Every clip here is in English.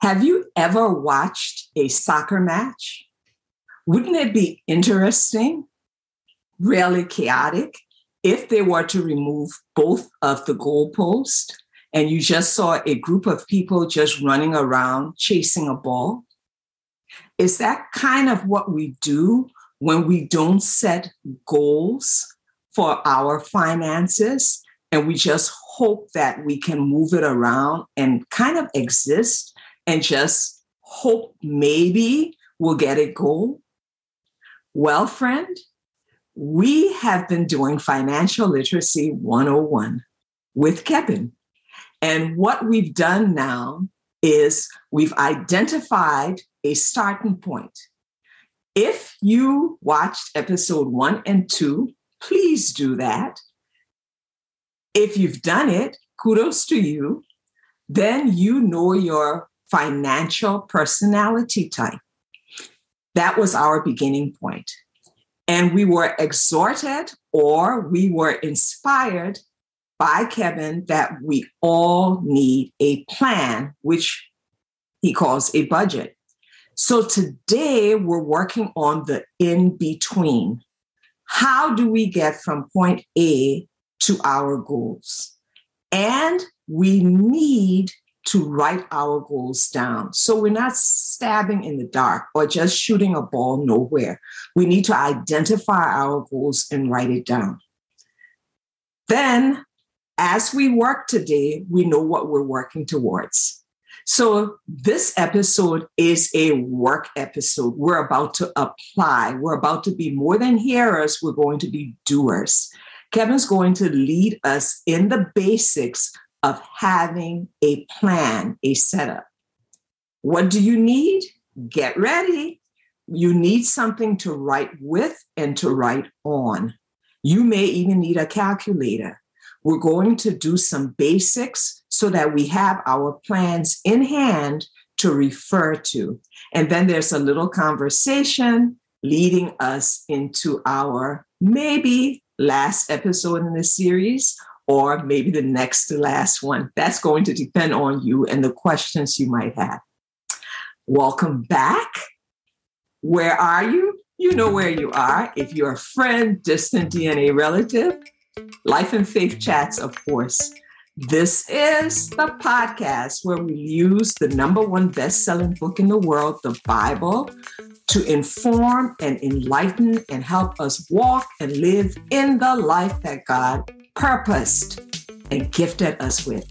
Have you ever watched a soccer match? Wouldn't it be interesting, really chaotic, if they were to remove both of the goalposts and you just saw a group of people just running around chasing a ball? Is that kind of what we do when we don't set goals for our finances and we just hope that we can move it around and kind of exist and just hope maybe we'll get a goal? Well, friend, we have been doing Financial Literacy 101 with Kevin. And what we've done now is we've identified a starting point. If you watched episode one and two, please do that. If you've done it, kudos to you. Then you know your financial personality type. That was our beginning point. And we were exhorted or we were inspired by Kevin that we all need a plan, which he calls a budget. So today we're working on the in between. How do we get from point A to our goals? And we need to write our goals down. So we're not stabbing in the dark or just shooting a ball nowhere. We need to identify our goals and write it down. Then, as we work today, we know what we're working towards. So, this episode is a work episode. We're about to apply. We're about to be more than hearers, we're going to be doers. Kevin's going to lead us in the basics of having a plan, a setup. What do you need? Get ready. You need something to write with and to write on. You may even need a calculator. We're going to do some basics so that we have our plans in hand to refer to. And then there's a little conversation leading us into our maybe last episode in the series or maybe the next to last one. That's going to depend on you and the questions you might have. Welcome back. Where are you? You know where you are. If you're a friend, distant DNA relative, Life and Faith Chats, of course. This is the podcast where we use the number one best selling book in the world, the Bible, to inform and enlighten and help us walk and live in the life that God purposed and gifted us with.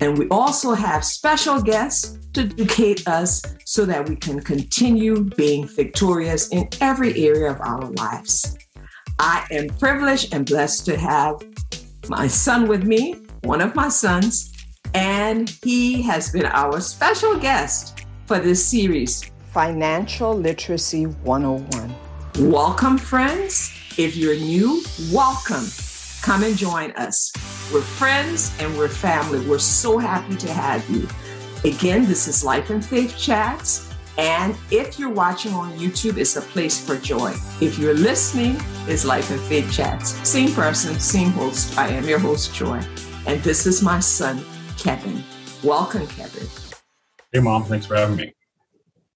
And we also have special guests to educate us so that we can continue being victorious in every area of our lives. I am privileged and blessed to have my son with me, one of my sons, and he has been our special guest for this series, Financial Literacy 101. Welcome, friends. If you're new, welcome. Come and join us. We're friends and we're family. We're so happy to have you. Again, this is Life and Faith Chats. And if you're watching on YouTube, it's a place for joy. If you're listening, it's Life and Faith Chats. Same person, same host. I am your host, Joy. And this is my son, Kevin. Welcome, Kevin. Hey, Mom. Thanks for having me.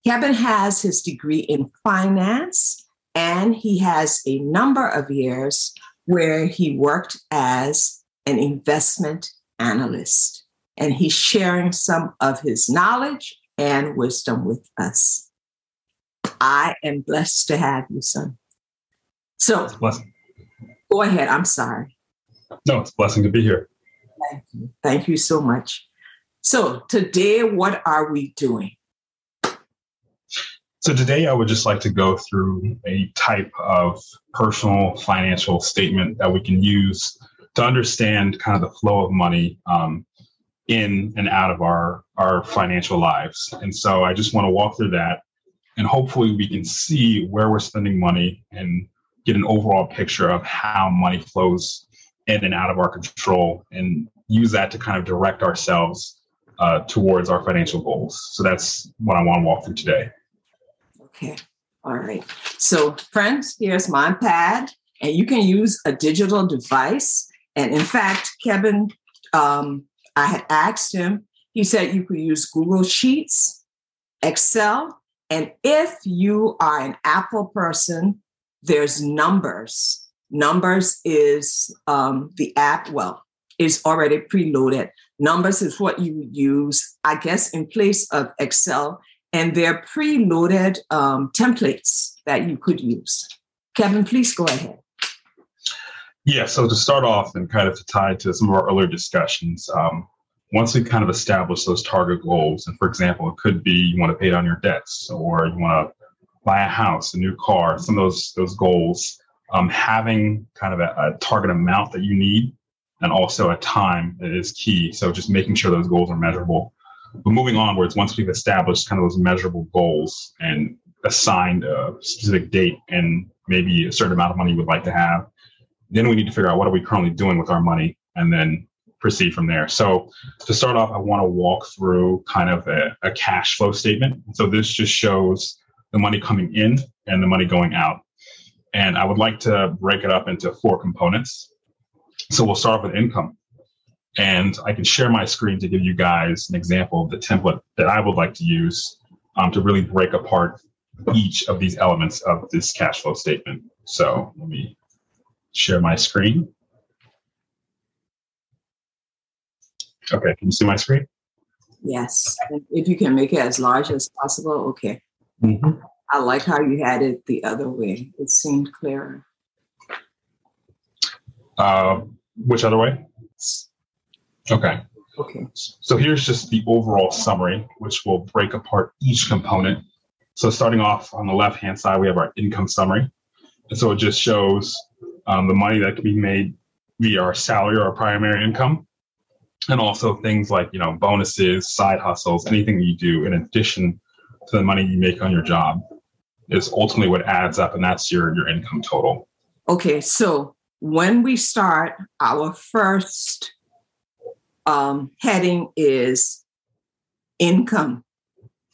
Kevin has his degree in finance, and he has a number of years where he worked as an investment analyst. And he's sharing some of his knowledge and wisdom with us. I am blessed to have you, son. So, go ahead. I'm sorry. No, it's a blessing to be here. Thank you. Thank you so much. So, today, what are we doing? So, today I would just like to go through a type of personal financial statement that we can use to understand kind of the flow of money um, in and out of our, our financial lives. And so, I just want to walk through that and hopefully we can see where we're spending money and get an overall picture of how money flows in and out of our control and use that to kind of direct ourselves uh, towards our financial goals. So that's what I want to walk through today. Okay. All right. So, friends, here's my pad, and you can use a digital device. And in fact, Kevin, um, I had asked him, he said you could use Google Sheets Excel. And if you are an Apple person, there's Numbers. Numbers is um, the app, well, is already preloaded. Numbers is what you use, I guess, in place of Excel. And they're preloaded um, templates that you could use. Kevin, please go ahead. Yeah, so to start off and kind of to tie to some of our earlier discussions, um, once we kind of establish those target goals, and for example, it could be you want to pay down your debts or you want to buy a house, a new car, some of those those goals, um, having kind of a, a, target amount that you need and also a time is key. So just making sure those goals are measurable. But moving onwards, once we've established kind of those measurable goals and assigned a specific date and maybe a certain amount of money we'd like to have, then we need to figure out what are we currently doing with our money and then proceed from there. So to start off, I want to walk through kind of a, a cash flow statement. So this just shows the money coming in and the money going out. And I would like to break it up into four components. So we'll start with income. And I can share my screen to give you guys an example of the template that I would like to use um, to really break apart each of these elements of this cash flow statement. So let me share my screen. Okay, can you see my screen? Yes. If you can make it as large as possible, okay. Mm-hmm. I like how you had it the other way. It seemed clearer. Uh, which other way? Okay. Okay. So here's just the overall summary, which will break apart each component. So starting off on the left hand side, we have our income summary. And so it just shows um, the money that can be made via our salary or our primary income. And also things like, you know, bonuses, side hustles, anything that you do in addition to the money you make on your job is ultimately what adds up and that's your your income total. Okay, so when we start, our first um, heading is income.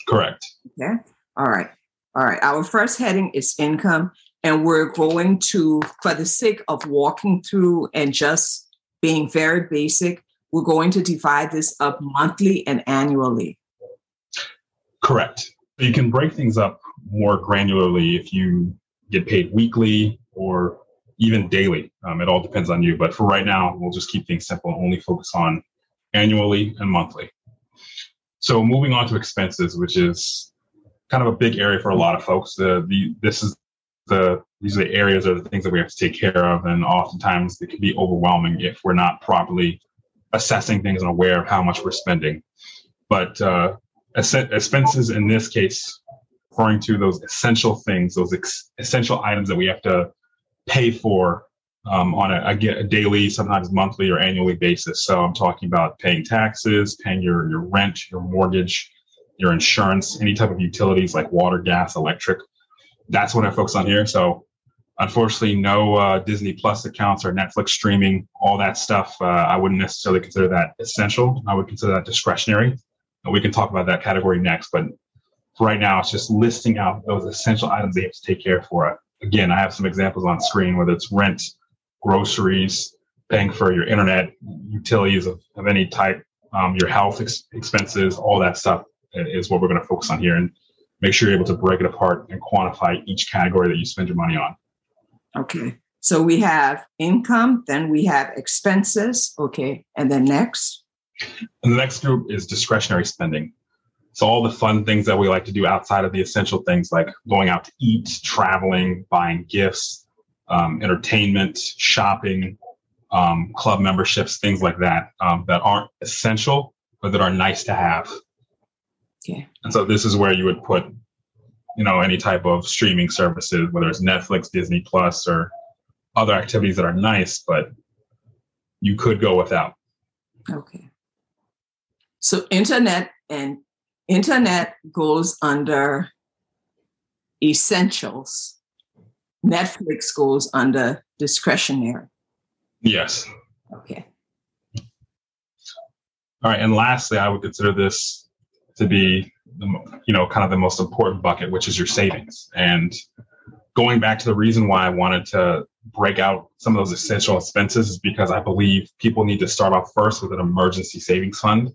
Correct. Okay. All right. All right. Our first heading is income. And we're going to, for the sake of walking through and just being very basic, we're going to divide this up monthly and annually. Correct. You can break things up more granularly if you get paid weekly or even daily. Um, it all depends on you. But for right now, we'll just keep things simple and only focus on annually and monthly. So moving on to expenses, which is kind of a big area for a lot of folks. The, the this is the these are the areas or the things that we have to take care of, and oftentimes it can be overwhelming if we're not properly assessing things and aware of how much we're spending. But uh, expenses in this case, referring to those essential things, those ex- essential items that we have to pay for um, on a, a, daily, sometimes monthly or annually basis. So I'm talking about paying taxes, paying your, your rent, your mortgage, your insurance, any type of utilities like water, gas, electric. That's what I focus on here. So unfortunately, no uh, Disney Plus accounts or Netflix streaming, all that stuff. Uh, I wouldn't necessarily consider that essential. I would consider that discretionary. And we can talk about that category next. But right now, it's just listing out those essential items they have to take care for. Again, I have some examples on screen, whether it's rent, groceries, paying for your internet, utilities of, of any type, um, your health ex- expenses, all that stuff is what we're going to focus on here and make sure you're able to break it apart and quantify each category that you spend your money on. Okay. So we have income, then we have expenses. Okay. And then next? And the next group is discretionary spending. So all the fun things that we like to do outside of the essential things like going out to eat, traveling, buying gifts, um, entertainment, shopping, um, club memberships, things like that um, that aren't essential but that are nice to have. Okay. And so this is where you would put, you know, any type of streaming services, whether it's Netflix, Disney Plus, or other activities that are nice, but you could go without. Okay. So internet and internet goes under essentials. Netflix goes under discretionary. Yes. Okay. All right. And lastly, I would consider this to be, the, you know, kind of the most important bucket, which is your savings. And going back to the reason why I wanted to break out some of those essential expenses is because I believe people need to start off first with an emergency savings fund.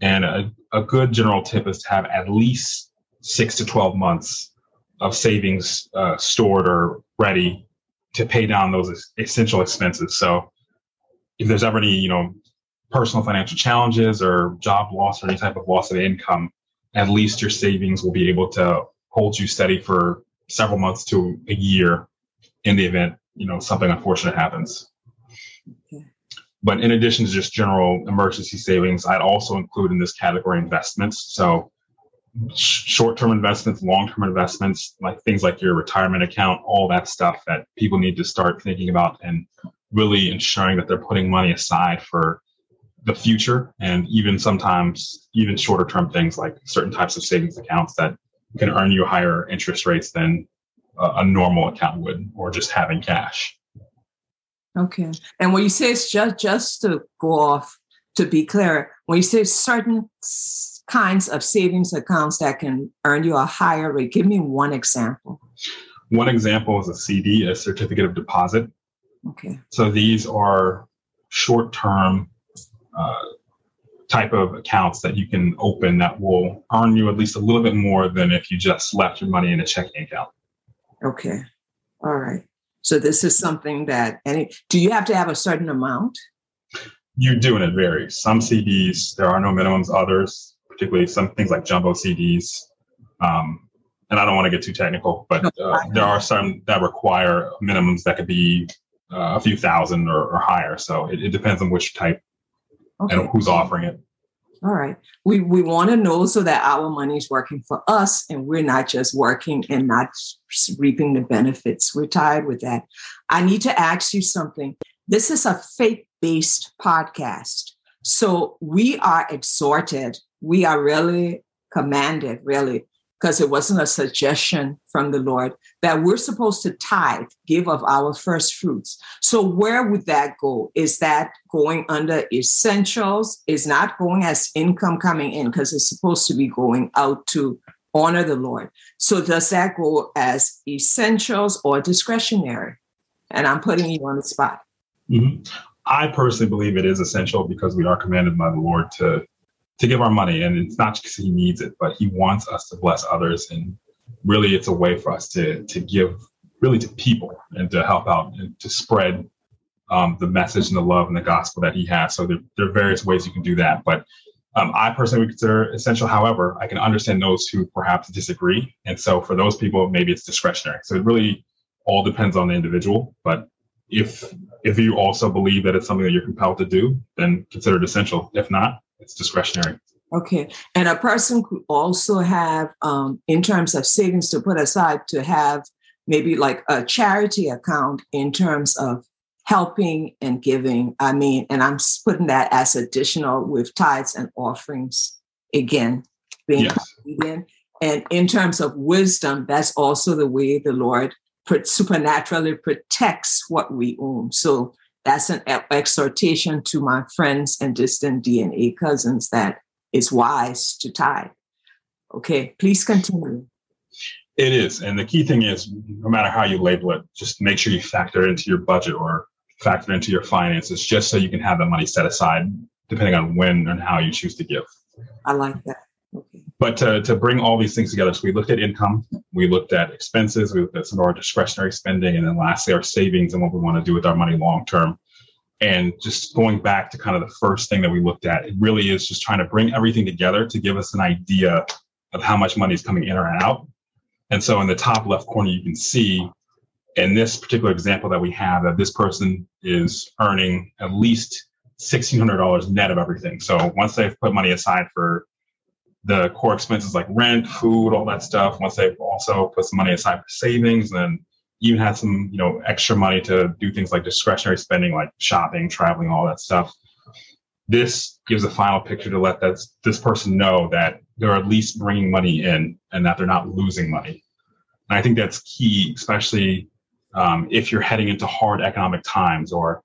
And a, a good general tip is to have at least six to 12 months of savings uh, stored or ready to pay down those essential expenses. So if there's ever any, you know, personal financial challenges or job loss or any type of loss of income, at least your savings will be able to hold you steady for several months to a year in the event, you know, something unfortunate happens. Okay. But in addition to just general emergency savings, I'd also include in this category investments. So short-term investments, long-term investments, like things like your retirement account, all that stuff that people need to start thinking about and really ensuring that they're putting money aside for the future and even sometimes even shorter term things like certain types of savings accounts that can earn you higher interest rates than a, a normal account would or just having cash. Okay. And when you say it's just just to go off to be clear, when you say certain kinds of savings accounts that can earn you a higher rate, give me one example. One example is a CD, a certificate of deposit. Okay. So these are short term uh, type of accounts that you can open that will earn you at least a little bit more than if you just left your money in a checking account. Okay. All right. So this is something that any do you have to have a certain amount? You do, and it varies. Some CDs, there are no minimums. Others, particularly some things like jumbo CDs, um, and I don't want to get too technical, but uh, there are some that require minimums that could be uh, a few thousand or, or higher. So it, it, depends on which type okay. and who's offering it. All right. We we want to know so that our money is working for us and we're not just working and not reaping the benefits. We're tired with that. I need to ask you something. This is a faith-based podcast. So we are exhorted, we are really commanded, really, because it wasn't a suggestion from the Lord that we're supposed to tithe, give of our first fruits. So, where would that go? Is that going under essentials? Is not going as income coming in because it's supposed to be going out to honor the Lord. So, does that go as essentials or discretionary? And I'm putting you on the spot. Mm-hmm. I personally believe it is essential because we are commanded by the Lord to to give our money. And it's not because he needs it, but he wants us to bless others. And really, it's a way for us to, to give really to people and to help out and to spread um, the message and the love and the gospel that he has. So there, there are various ways you can do that. But um, I personally would consider essential. However, I can understand those who perhaps disagree. And so for those people, maybe it's discretionary. So it really all depends on the individual. But if if you also believe that it's something that you're compelled to do, then consider it essential. If not, it's discretionary. Okay. And a person could also have, um, in terms of savings to put aside, to have maybe like a charity account in terms of helping and giving. I mean, and I'm putting that as additional with tithes and offerings again, being yes. And in terms of wisdom, that's also the way the Lord supernaturally protects what we own. So that's an exhortation to my friends and distant DNA cousins that it's wise to tithe. Okay, please continue. It is. And the key thing is no matter how you label it, just make sure you factor it into your budget or factor it into your finances just so you can have the money set aside depending on when and how you choose to give. I like that. But to, to bring all these things together, so we looked at income, we looked at expenses, we looked at some of our discretionary spending, and then lastly, our savings and what we want to do with our money long term. And just going back to kind of the first thing that we looked at, it really is just trying to bring everything together to give us an idea of how much money is coming in or out. And so in the top left corner, you can see in this particular example that we have that this person is earning at least $1,600 net of everything. So once they've put money aside for the core expenses like rent, food, all that stuff. Once they've also put some money aside for savings, and even had some, you know, extra money to do things like discretionary spending, like shopping, traveling, all that stuff. This gives a final picture to let that this person know that they're at least bringing money in and that they're not losing money. And I think that's key, especially um, if you're heading into hard economic times or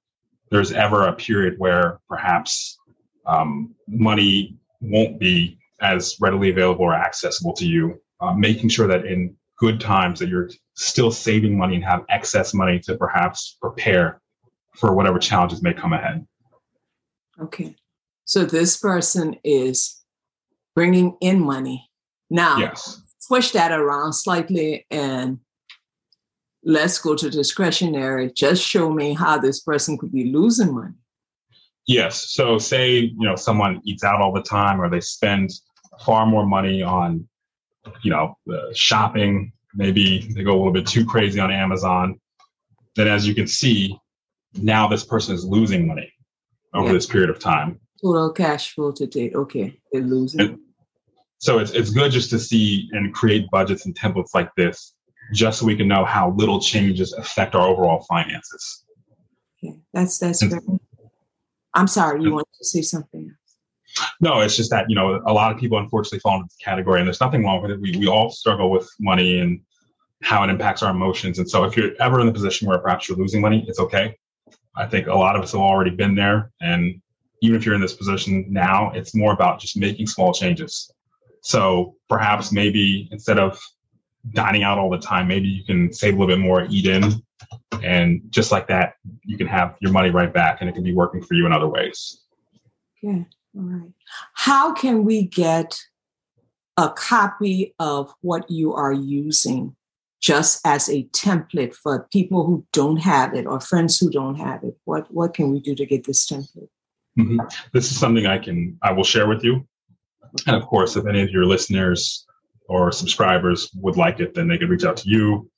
there's ever a period where perhaps um, money won't be as readily available or accessible to you, uh, making sure that in good times that you're still saving money and have excess money to perhaps prepare for whatever challenges may come ahead. Okay. So this person is bringing in money. Now, yes. switch that around slightly and let's go to discretionary. Just show me how this person could be losing money. Yes. So say, you know, someone eats out all the time or they spend far more money on, you know, shopping. Maybe they go a little bit too crazy on Amazon. Then as you can see, now this person is losing money over yeah. this period of time. Total cash flow to date. Okay. They're losing. And so it's, it's good just to see and create budgets and templates like this, just so we can know how little changes affect our overall finances. Okay. That's, that's and, great. I'm sorry, you want to say something else? No, it's just that, you know, a lot of people unfortunately fall into this category and there's nothing wrong with it. We, we all struggle with money and how it impacts our emotions. And so if you're ever in the position where perhaps you're losing money, it's okay. I think a lot of us have already been there. And even if you're in this position now, it's more about just making small changes. So perhaps maybe instead of dining out all the time, maybe you can save a little bit more, eat in, and just like that, you can have your money right back and it can be working for you in other ways. Okay. All right. How can we get a copy of what you are using just as a template for people who don't have it or friends who don't have it? What what can we do to get this template? Mm-hmm. This is something I can I will share with you. And of course, if any of your listeners or subscribers would like it, then they could reach out to you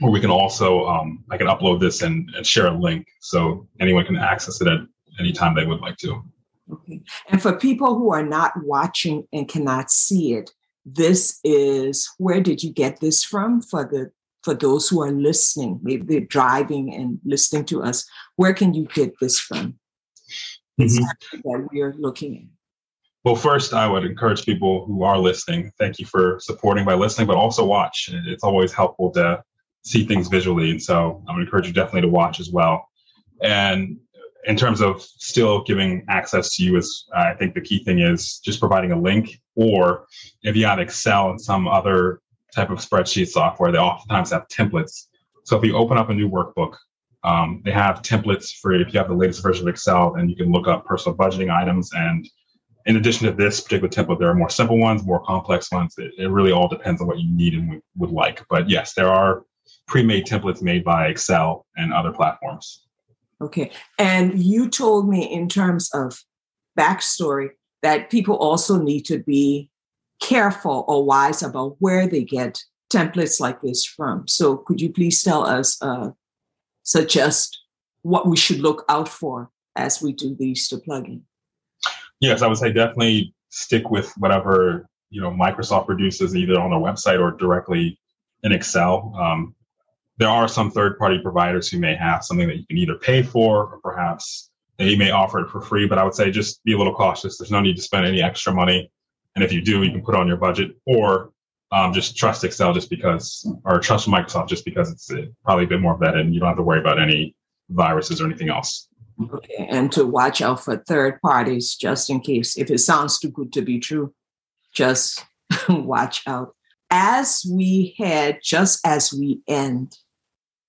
or we can also um, I can upload this and, and share a link so anyone can access it at any time they would like to. Okay. And for people who are not watching and cannot see it, this is where did you get this from for the for those who are listening, maybe they're driving and listening to us, where can you get this from? Mm-hmm. That we're looking at. Well, first, I would encourage people who are listening. Thank you for supporting by listening, but also watch. It's always helpful to see things visually. And so I would encourage you definitely to watch as well. And in terms of still giving access to you is I think the key thing is just providing a link or if you have Excel and some other type of spreadsheet software, they oftentimes have templates. So if you open up a new workbook, um, they have templates for if you have the latest version of Excel, and you can look up personal budgeting items. And in addition to this particular template, there are more simple ones, more complex ones. It, it really all depends on what you need and would, like. But yes, there are pre-made templates made by Excel and other platforms. Okay. And you told me in terms of backstory that people also need to be careful or wise about where they get templates like this from. So could you please tell us, uh, suggest what we should look out for as we do these to plugin? Yes, I would say definitely stick with whatever you know Microsoft produces either on their website or directly in Excel. Um, there are some third party providers who may have something that you can either pay for or perhaps they may offer it for free. But I would say just be a little cautious. There's no need to spend any extra money. And if you do, you can put on your budget or um, just trust Excel just because, or trust Microsoft just because it's uh, probably a bit more vetted and you don't have to worry about any viruses or anything else. Okay. And to watch out for third parties just in case. If it sounds too good to be true, just watch out. As we head, just as we end,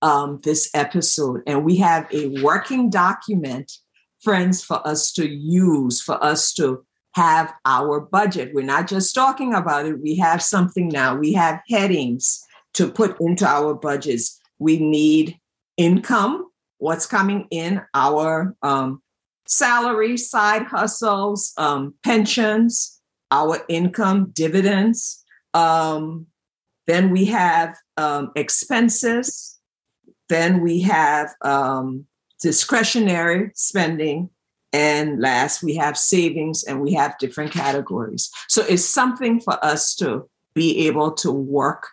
um, this episode. And we have a working document, friends, for us to use, for us to have our budget. We're not just talking about it, we have something now. We have headings to put into our budgets. We need income, what's coming in, our um, salary, side hustles, um, pensions, our income, dividends. Um, then we have um, expenses, then we have um, discretionary spending. And last, we have savings and we have different categories. So it's something for us to be able to work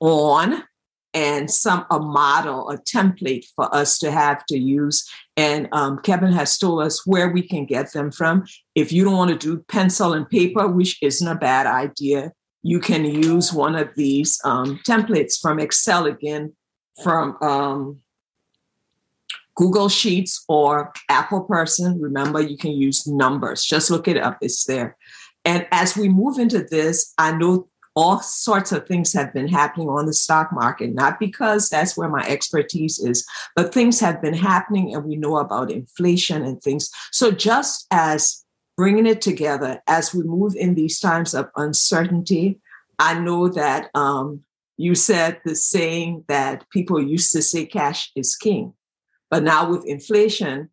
on and some a model, a template for us to have to use. And um, Kevin has told us where we can get them from. If you don't want to do pencil and paper, which isn't a bad idea, you can use one of these um, templates from Excel again from um, Google Sheets or Apple Person. Remember, you can use numbers. Just look it up, it's there. And as we move into this, I know all sorts of things have been happening on the stock market, not because that's where my expertise is, but things have been happening and we know about inflation and things. So, just as bringing it together as we move in these times of uncertainty, I know that um, you said the saying that people used to say cash is king, but now with inflation,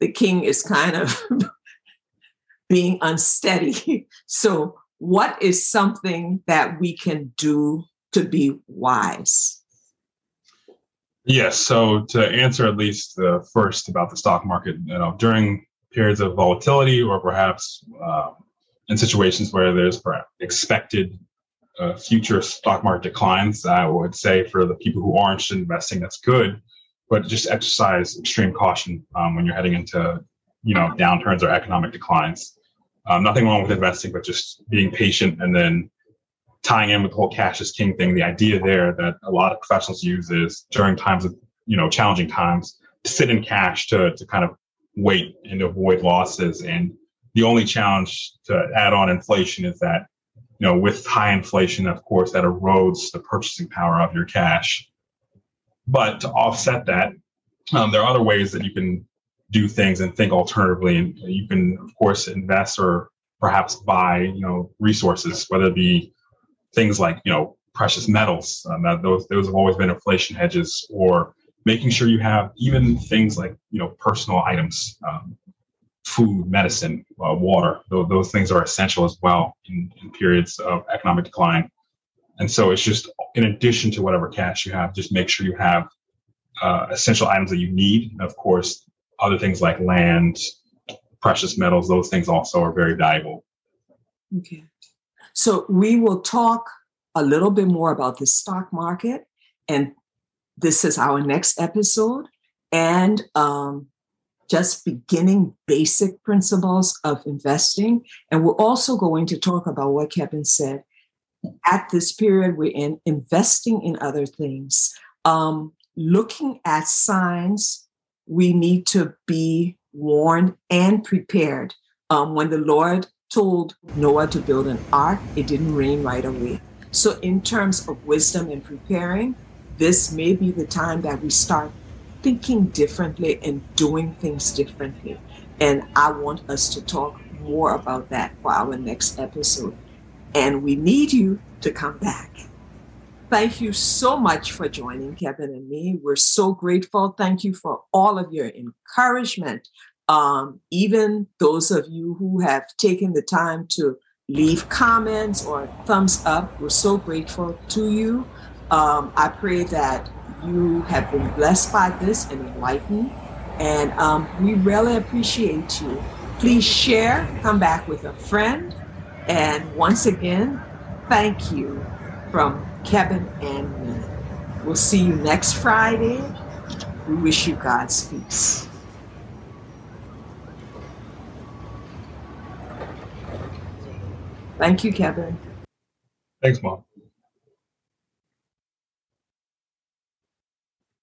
the king is kind of being unsteady. So, what is something that we can do to be wise? Yes. So, to answer at least the first about the stock market, you know, during periods of volatility or perhaps uh, in situations where there's expected uh, future stock market declines, I would say for the people who aren't investing, that's good. But just exercise extreme caution um, when you're heading into, you know, downturns or economic declines. Um, nothing wrong with investing, but just being patient and then tying in with the whole cash is king thing. The idea there that a lot of professionals use is during times of, you know, challenging times to sit in cash to to kind of wait and avoid losses. And the only challenge to add on inflation is that you know, with high inflation, of course, that erodes the purchasing power of your cash. But to offset that, um, there are other ways that you can do things and think alternatively. And you can, of course, invest or perhaps buy, you know, resources, whether it be things like, you know, precious metals. Um, those those have always been inflation hedges, or making sure you have even things like, you know, personal items. Um, food, medicine, uh, water. Those, those, things are essential as well in, in, periods of economic decline. And so it's just in addition to whatever cash you have, just make sure you have uh, essential items that you need. Of course, other things like land, precious metals, those things also are very valuable. Okay. So we will talk a little bit more about the stock market. And this is our next episode. And um, just beginning basic principles of investing. And we're also going to talk about what Kevin said at this period we're in, investing in other things, um, looking at signs. We need to be warned and prepared. Um, when the Lord told Noah to build an ark, it didn't rain right away. So, in terms of wisdom and preparing, this may be the time that we start thinking differently and doing things differently. And I want us to talk more about that for our next episode. And we need you to come back. Thank you so much for joining Kevin and me. We're so grateful. Thank you for all of your encouragement. Um, even those of you who have taken the time to leave comments or thumbs up, we're so grateful to you. Um, I pray that you have been blessed by this and enlightened. And um, we really appreciate you. Please share, come back with a friend. And once again, thank you from Kevin and me. We'll see you next Friday. We wish you God's peace. Thank you, Kevin. Thanks, Mom.